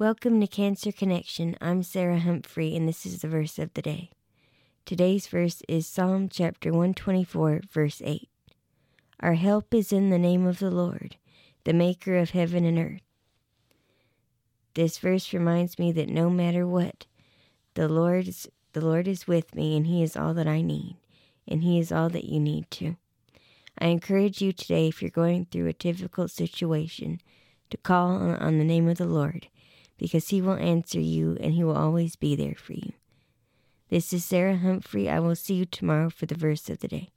Welcome to Cancer Connection. I'm Sarah Humphrey, and this is the verse of the day. Today's verse is Psalm chapter 124, verse 8. Our help is in the name of the Lord, the maker of heaven and earth. This verse reminds me that no matter what, the Lord is, the Lord is with me, and He is all that I need, and He is all that you need too. I encourage you today, if you're going through a difficult situation, to call on the name of the Lord because he will answer you and he will always be there for you. This is Sarah Humphrey. I will see you tomorrow for the verse of the day.